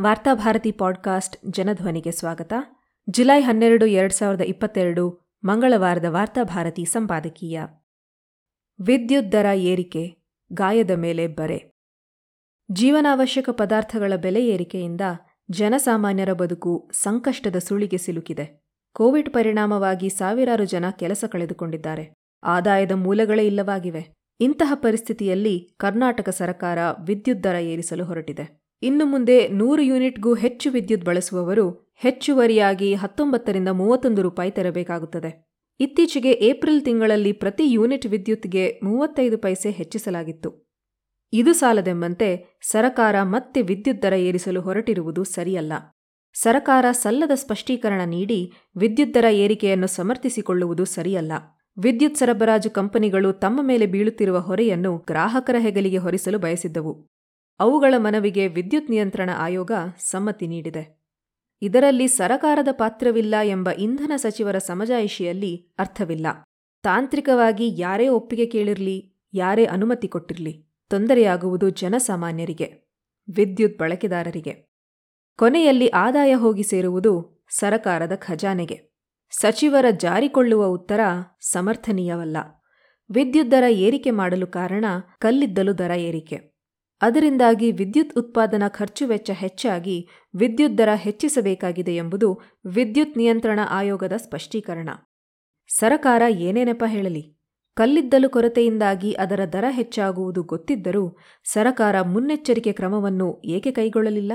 Varthabharati podcast ಜನಧ್ವನಿಗೆ ಸ್ವಾಗತ. July ಹನ್ನೆರಡು, ಎರಡು ಸಾವಿರದ ಇಪ್ಪತ್ತೆರಡು, ಮಂಗಳವಾರದ ವಾರ್ತಾಭಾರತಿ ಸಂಪಾದಕೀಯ. ವಿದ್ಯುತ್ ದರ ಏರಿಕೆ, ಗಾಯದ ಮೇಲೆ ಬರೆ. ಜೀವನಾವಶ್ಯಕ ಪದಾರ್ಥಗಳ ಬೆಲೆ ಏರಿಕೆಯಿಂದ ಜನಸಾಮಾನ್ಯರ ಬದುಕು ಸಂಕಷ್ಟದ ಸುಳಿಗೆ ಸಿಲುಕಿದೆ. ಕೋವಿಡ್ ಪರಿಣಾಮವಾಗಿ ಸಾವಿರಾರು ಜನ ಕೆಲಸ ಕಳೆದುಕೊಂಡಿದ್ದಾರೆ. ಆದಾಯದ ಮೂಲಗಳೇ ಇಲ್ಲವಾಗಿವೆ. ಇಂತಹ ಪರಿಸ್ಥಿತಿಯಲ್ಲಿ ಕರ್ನಾಟಕ ಸರಕಾರ ವಿದ್ಯುತ್ ದರ ಏರಿಸಲು ಹೊರಟಿದೆ. ಇನ್ನು ಮುಂದೆ ನೂರು ಯೂನಿಟ್ಗೂ ಹೆಚ್ಚು ವಿದ್ಯುತ್ ಬಳಸುವವರು ಹೆಚ್ಚುವರಿಯಾಗಿ ಹತ್ತೊಂಬತ್ತರಿಂದ ಮೂವತ್ತೊಂದು ರೂಪಾಯಿ ತೆರಬೇಕಾಗುತ್ತದೆ. ಇತ್ತೀಚೆಗೆ ಏಪ್ರಿಲ್ ತಿಂಗಳಲ್ಲಿ ಪ್ರತಿ ಯೂನಿಟ್ ವಿದ್ಯುತ್ಗೆ ಮೂವತ್ತೈದು ಪೈಸೆ ಹೆಚ್ಚಿಸಲಾಗಿತ್ತು. ಇದು ಸಾಲದೆಂಬಂತೆ ಸರಕಾರ ಮತ್ತೆ ವಿದ್ಯುತ್ ದರ ಏರಿಸಲು ಹೊರಟಿರುವುದು ಸರಿಯಲ್ಲ. ಸರಕಾರ ಸಲ್ಲದ ಸ್ಪಷ್ಟೀಕರಣ ನೀಡಿ ವಿದ್ಯುತ್ ದರ ಏರಿಕೆಯನ್ನು ಸಮರ್ಥಿಸಿಕೊಳ್ಳುವುದು ಸರಿಯಲ್ಲ. ವಿದ್ಯುತ್ ಸರಬರಾಜು ಕಂಪನಿಗಳು ತಮ್ಮ ಮೇಲೆ ಬೀಳುತ್ತಿರುವ ಹೊರೆಯನ್ನು ಗ್ರಾಹಕರ ಹೆಗಲಿಗೆ ಹೊರಿಸಲು ಬಯಸಿದ್ದವು. ಅವುಗಳ ಮನವಿಗೆ ವಿದ್ಯುತ್ ನಿಯಂತ್ರಣ ಆಯೋಗ ಸಮ್ಮತಿ ನೀಡಿದೆ. ಇದರಲ್ಲಿ ಸರಕಾರದ ಪಾತ್ರವಿಲ್ಲ ಎಂಬ ಇಂಧನ ಸಚಿವರ ಸಮಜಾಯಿಷಿಯಲ್ಲಿ ಅರ್ಥವಿಲ್ಲ. ತಾಂತ್ರಿಕವಾಗಿ ಯಾರೇ ಒಪ್ಪಿಗೆ ಕೇಳಿರಲಿ, ಯಾರೇ ಅನುಮತಿ ಕೊಟ್ಟಿರಲಿ, ತೊಂದರೆಯಾಗುವುದು ಜನಸಾಮಾನ್ಯರಿಗೆ, ವಿದ್ಯುತ್ ಬಳಕೆದಾರರಿಗೆ. ಕೊನೆಯಲ್ಲಿ ಆದಾಯ ಹೋಗಿ ಸೇರುವುದು ಸರಕಾರದ ಖಜಾನೆಗೆ. ಸಚಿವರ ಜಾರಿಕೊಳ್ಳುವ ಉತ್ತರ ಸಮರ್ಥನೀಯವಲ್ಲ. ವಿದ್ಯುತ್ ದರ ಏರಿಕೆ ಮಾಡಲು ಕಾರಣ ಕಲ್ಲಿದ್ದಲು ದರ ಏರಿಕೆ. ಅದರಿಂದಾಗಿ ವಿದ್ಯುತ್ ಉತ್ಪಾದನಾ ಖರ್ಚು ವೆಚ್ಚ ಹೆಚ್ಚಾಗಿ ವಿದ್ಯುತ್ ದರ ಹೆಚ್ಚಿಸಬೇಕಾಗಿದೆ ಎಂಬುದು ವಿದ್ಯುತ್ ನಿಯಂತ್ರಣ ಆಯೋಗದ ಸ್ಪಷ್ಟೀಕರಣ. ಸರಕಾರ ಏನೇ ನೆಪ ಹೇಳಲಿ? ಕಲ್ಲಿದ್ದಲು ಕೊರತೆಯಿಂದಾಗಿ ಅದರ ದರ ಹೆಚ್ಚಾಗುವುದು ಗೊತ್ತಿದ್ದರೂ ಸರಕಾರ ಮುನ್ನೆಚ್ಚರಿಕೆ ಕ್ರಮವನ್ನು ಏಕೆ ಕೈಗೊಳ್ಳಲಿಲ್ಲ?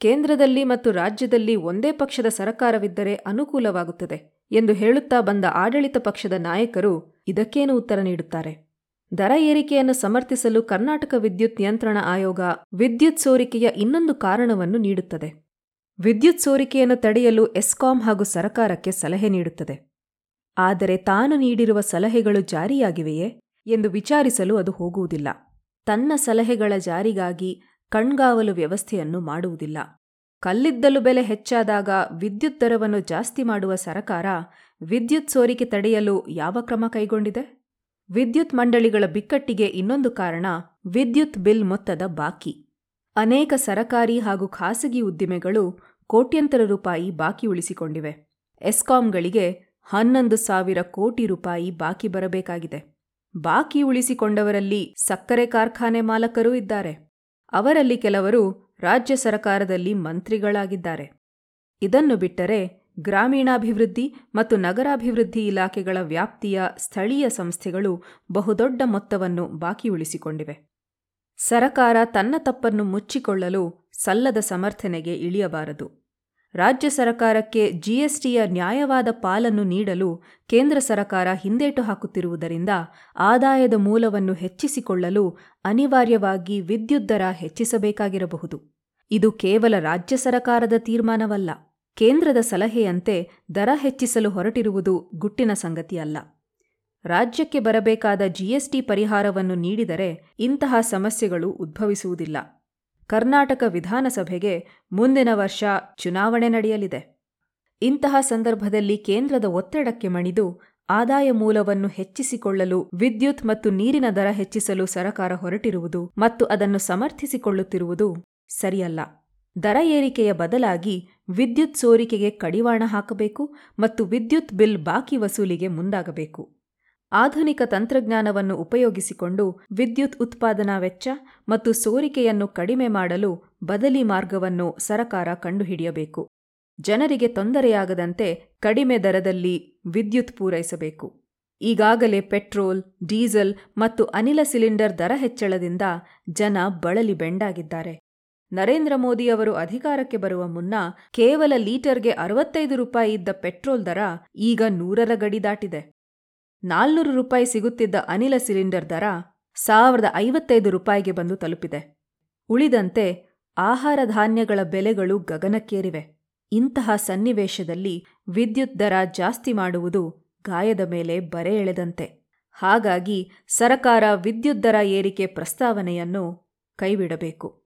ಕೇಂದ್ರದಲ್ಲಿ ಮತ್ತು ರಾಜ್ಯದಲ್ಲಿ ಒಂದೇ ಪಕ್ಷದ ಸರಕಾರವಿದ್ದರೆ ಅನುಕೂಲವಾಗುತ್ತದೆ ಎಂದು ಹೇಳುತ್ತಾ ಬಂದ ಆಡಳಿತ ಪಕ್ಷದ ನಾಯಕರು ಇದಕ್ಕೇನು ಉತ್ತರ ನೀಡುತ್ತಾರೆ? ದರ ಏರಿಕೆಯನ್ನು ಸಮರ್ಥಿಸಲು ಕರ್ನಾಟಕ ವಿದ್ಯುತ್ ನಿಯಂತ್ರಣ ಆಯೋಗ ವಿದ್ಯುತ್ ಸೋರಿಕೆಯ ಇನ್ನೊಂದು ಕಾರಣವನ್ನು ನೀಡುತ್ತದೆ. ವಿದ್ಯುತ್ ಸೋರಿಕೆಯನ್ನು ತಡೆಯಲು ಎಸ್ಕಾಂ ಹಾಗೂ ಸರಕಾರಕ್ಕೆ ಸಲಹೆ ನೀಡುತ್ತದೆ. ಆದರೆ ತಾನು ನೀಡಿರುವ ಸಲಹೆಗಳು ಜಾರಿಯಾಗಿವೆಯೇ ಎಂದು ವಿಚಾರಿಸಲು ಅದು ಹೋಗುವುದಿಲ್ಲ. ತನ್ನ ಸಲಹೆಗಳ ಜಾರಿಗಾಗಿ ಕಣ್ಗಾವಲು ವ್ಯವಸ್ಥೆಯನ್ನು ಮಾಡುವುದಿಲ್ಲ. ಕಲ್ಲಿದ್ದಲು ಬೆಲೆ ಹೆಚ್ಚಾದಾಗ ವಿದ್ಯುತ್ ದರವನ್ನು ಜಾಸ್ತಿ ಮಾಡುವ ಸರಕಾರ ವಿದ್ಯುತ್ ಸೋರಿಕೆ ತಡೆಯಲು ಯಾವ ಕ್ರಮ ಕೈಗೊಂಡಿದೆ? ವಿದ್ಯುತ್ ಮಂಡಳಿಗಳ ಬಿಕ್ಕಟ್ಟಿಗೆ ಇನ್ನೊಂದು ಕಾರಣ ವಿದ್ಯುತ್ ಬಿಲ್ ಮೊತ್ತದ ಬಾಕಿ. ಅನೇಕ ಸರಕಾರಿ ಹಾಗೂ ಖಾಸಗಿ ಉದ್ದಿಮೆಗಳು ಕೋಟ್ಯಂತರ ರೂಪಾಯಿ ಬಾಕಿ ಉಳಿಸಿಕೊಂಡಿವೆ. ಎಸ್ಕಾಂಗಳಿಗೆ ಹನ್ನೊಂದು ಸಾವಿರ ಕೋಟಿ ರೂಪಾಯಿ ಬಾಕಿ ಬರಬೇಕಾಗಿದೆ. ಬಾಕಿ ಉಳಿಸಿಕೊಂಡವರಲ್ಲಿ ಸಕ್ಕರೆ ಕಾರ್ಖಾನೆ ಮಾಲಕರೂ ಇದ್ದಾರೆ. ಅವರಲ್ಲಿ ಕೆಲವರು ರಾಜ್ಯ ಸರಕಾರದಲ್ಲಿ ಮಂತ್ರಿಗಳಾಗಿದ್ದಾರೆ. ಇದನ್ನು ಬಿಟ್ಟರೆ ಗ್ರಾಮೀಣಾಭಿವೃದ್ಧಿ ಮತ್ತು ನಗರಾಭಿವೃದ್ಧಿ ಇಲಾಖೆಗಳ ವ್ಯಾಪ್ತಿಯ ಸ್ಥಳೀಯ ಸಂಸ್ಥೆಗಳು ಬಹುದೊಡ್ಡ ಮೊತ್ತವನ್ನು ಬಾಕಿ ಉಳಿಸಿಕೊಂಡಿವೆ ಸರಕಾರ ತನ್ನ ತಪ್ಪನ್ನು ಮುಚ್ಚಿಕೊಳ್ಳಲು ಸಲ್ಲದ ಸಮರ್ಥನೆಗೆ ಇಳಿಯಬಾರದು. ರಾಜ್ಯ ಸರಕಾರಕ್ಕೆ ಜಿಎಸ್ಟಿಯ ನ್ಯಾಯವಾದ ಪಾಲನ್ನು ನೀಡಲು ಕೇಂದ್ರ ಸರಕಾರ ಹಿಂದೇಟು ಹಾಕುತ್ತಿರುವುದರಿಂದ ಆದಾಯದ ಮೂಲವನ್ನು ಹೆಚ್ಚಿಸಿಕೊಳ್ಳಲು ಅನಿವಾರ್ಯವಾಗಿ ವಿದ್ಯುತ್ ದರ ಹೆಚ್ಚಿಸಬೇಕಾಗಿರಬಹುದು. ಇದು ಕೇವಲ ರಾಜ್ಯ ಸರಕಾರದ ತೀರ್ಮಾನವಲ್ಲ. ಕೇಂದ್ರದ ಸಲಹೆಯಂತೆ ದರ ಹೆಚ್ಚಿಸಲು ಹೊರಟಿರುವುದು ಗುಟ್ಟಿನ ಸಂಗತಿಯಲ್ಲ. ರಾಜ್ಯಕ್ಕೆ ಬರಬೇಕಾದ ಜಿಎಸ್ಟಿ ಪರಿಹಾರವನ್ನು ನೀಡಿದರೆ ಇಂತಹ ಸಮಸ್ಯೆಗಳು ಉದ್ಭವಿಸುವುದಿಲ್ಲ. ಕರ್ನಾಟಕ ವಿಧಾನಸಭೆಗೆ ಮುಂದಿನ ವರ್ಷ ಚುನಾವಣೆ ನಡೆಯಲಿದೆ. ಇಂತಹ ಸಂದರ್ಭದಲ್ಲಿ ಕೇಂದ್ರದ ಒತ್ತಡಕ್ಕೆ ಮಣಿದು ಆದಾಯ ಮೂಲವನ್ನು ಹೆಚ್ಚಿಸಿಕೊಳ್ಳಲು ವಿದ್ಯುತ್ ಮತ್ತು ನೀರಿನ ದರ ಹೆಚ್ಚಿಸಲು ಸರಕಾರ ಹೊರಟಿರುವುದು ಮತ್ತು ಅದನ್ನು ಸಮರ್ಥಿಸಿಕೊಳ್ಳುತ್ತಿರುವುದು ಸರಿಯಲ್ಲ. ದರ ಏರಿಕೆಯ ಬದಲಾಗಿ ವಿದ್ಯುತ್ ಸೋರಿಕೆಗೆ ಕಡಿವಾಣ ಹಾಕಬೇಕು ಮತ್ತು ವಿದ್ಯುತ್ ಬಿಲ್ ಬಾಕಿ ವಸೂಲಿಗೆ ಮುಂದಾಗಬೇಕು. ಆಧುನಿಕ ತಂತ್ರಜ್ಞಾನವನ್ನು ಉಪಯೋಗಿಸಿಕೊಂಡು ವಿದ್ಯುತ್ ಉತ್ಪಾದನಾ ವೆಚ್ಚ ಮತ್ತು ಸೋರಿಕೆಯನ್ನು ಕಡಿಮೆ ಮಾಡಲು ಬದಲಿ ಮಾರ್ಗವನ್ನು ಸರಕಾರ ಕಂಡುಹಿಡಿಯಬೇಕು. ಜನರಿಗೆ ತೊಂದರೆಯಾಗದಂತೆ ಕಡಿಮೆ ದರದಲ್ಲಿ ವಿದ್ಯುತ್ ಪೂರೈಸಬೇಕು. ಈಗಾಗಲೇ ಪೆಟ್ರೋಲ್, ಡೀಸೆಲ್ ಮತ್ತು ಅನಿಲ ಸಿಲಿಂಡರ್ ದರ ಹೆಚ್ಚಳದಿಂದ ಜನ ಬಳಲಿ ಬೆಂಡಾಗಿದ್ದಾರೆ. ನರೇಂದ್ರ ಮೋದಿ ಅವರು ಅಧಿಕಾರಕ್ಕೆ ಬರುವ ಮುನ್ನ ಕೇವಲ ಲೀಟರ್ಗೆ ಅರವತ್ತೈದು ರೂಪಾಯಿ ಇದ್ದ ಪೆಟ್ರೋಲ್ ದರ ಈಗ ನೂರರ ಗಡಿ ದಾಟಿದೆ. ನಾಲ್ನೂರು ರೂಪಾಯಿ ಸಿಗುತ್ತಿದ್ದ ಅನಿಲ ಸಿಲಿಂಡರ್ ದರ ಸಾವಿರದ ಐವತ್ತೈದು ರೂಪಾಯಿಗೆ ಬಂದು ತಲುಪಿದೆ. ಉಳಿದಂತೆ ಆಹಾರ ಧಾನ್ಯಗಳ ಬೆಲೆಗಳು ಗಗನಕ್ಕೇರಿವೆ. ಇಂತಹ ಸನ್ನಿವೇಶದಲ್ಲಿ ವಿದ್ಯುತ್ ದರ ಜಾಸ್ತಿ ಮಾಡುವುದು ಗಾಯದ ಮೇಲೆ ಬರೆ ಎಳೆದಂತೆ. ಹಾಗಾಗಿ ಸರಕಾರ ವಿದ್ಯುತ್ ದರ ಏರಿಕೆ ಪ್ರಸ್ತಾವನೆಯನ್ನು ಕೈಬಿಡಬೇಕು.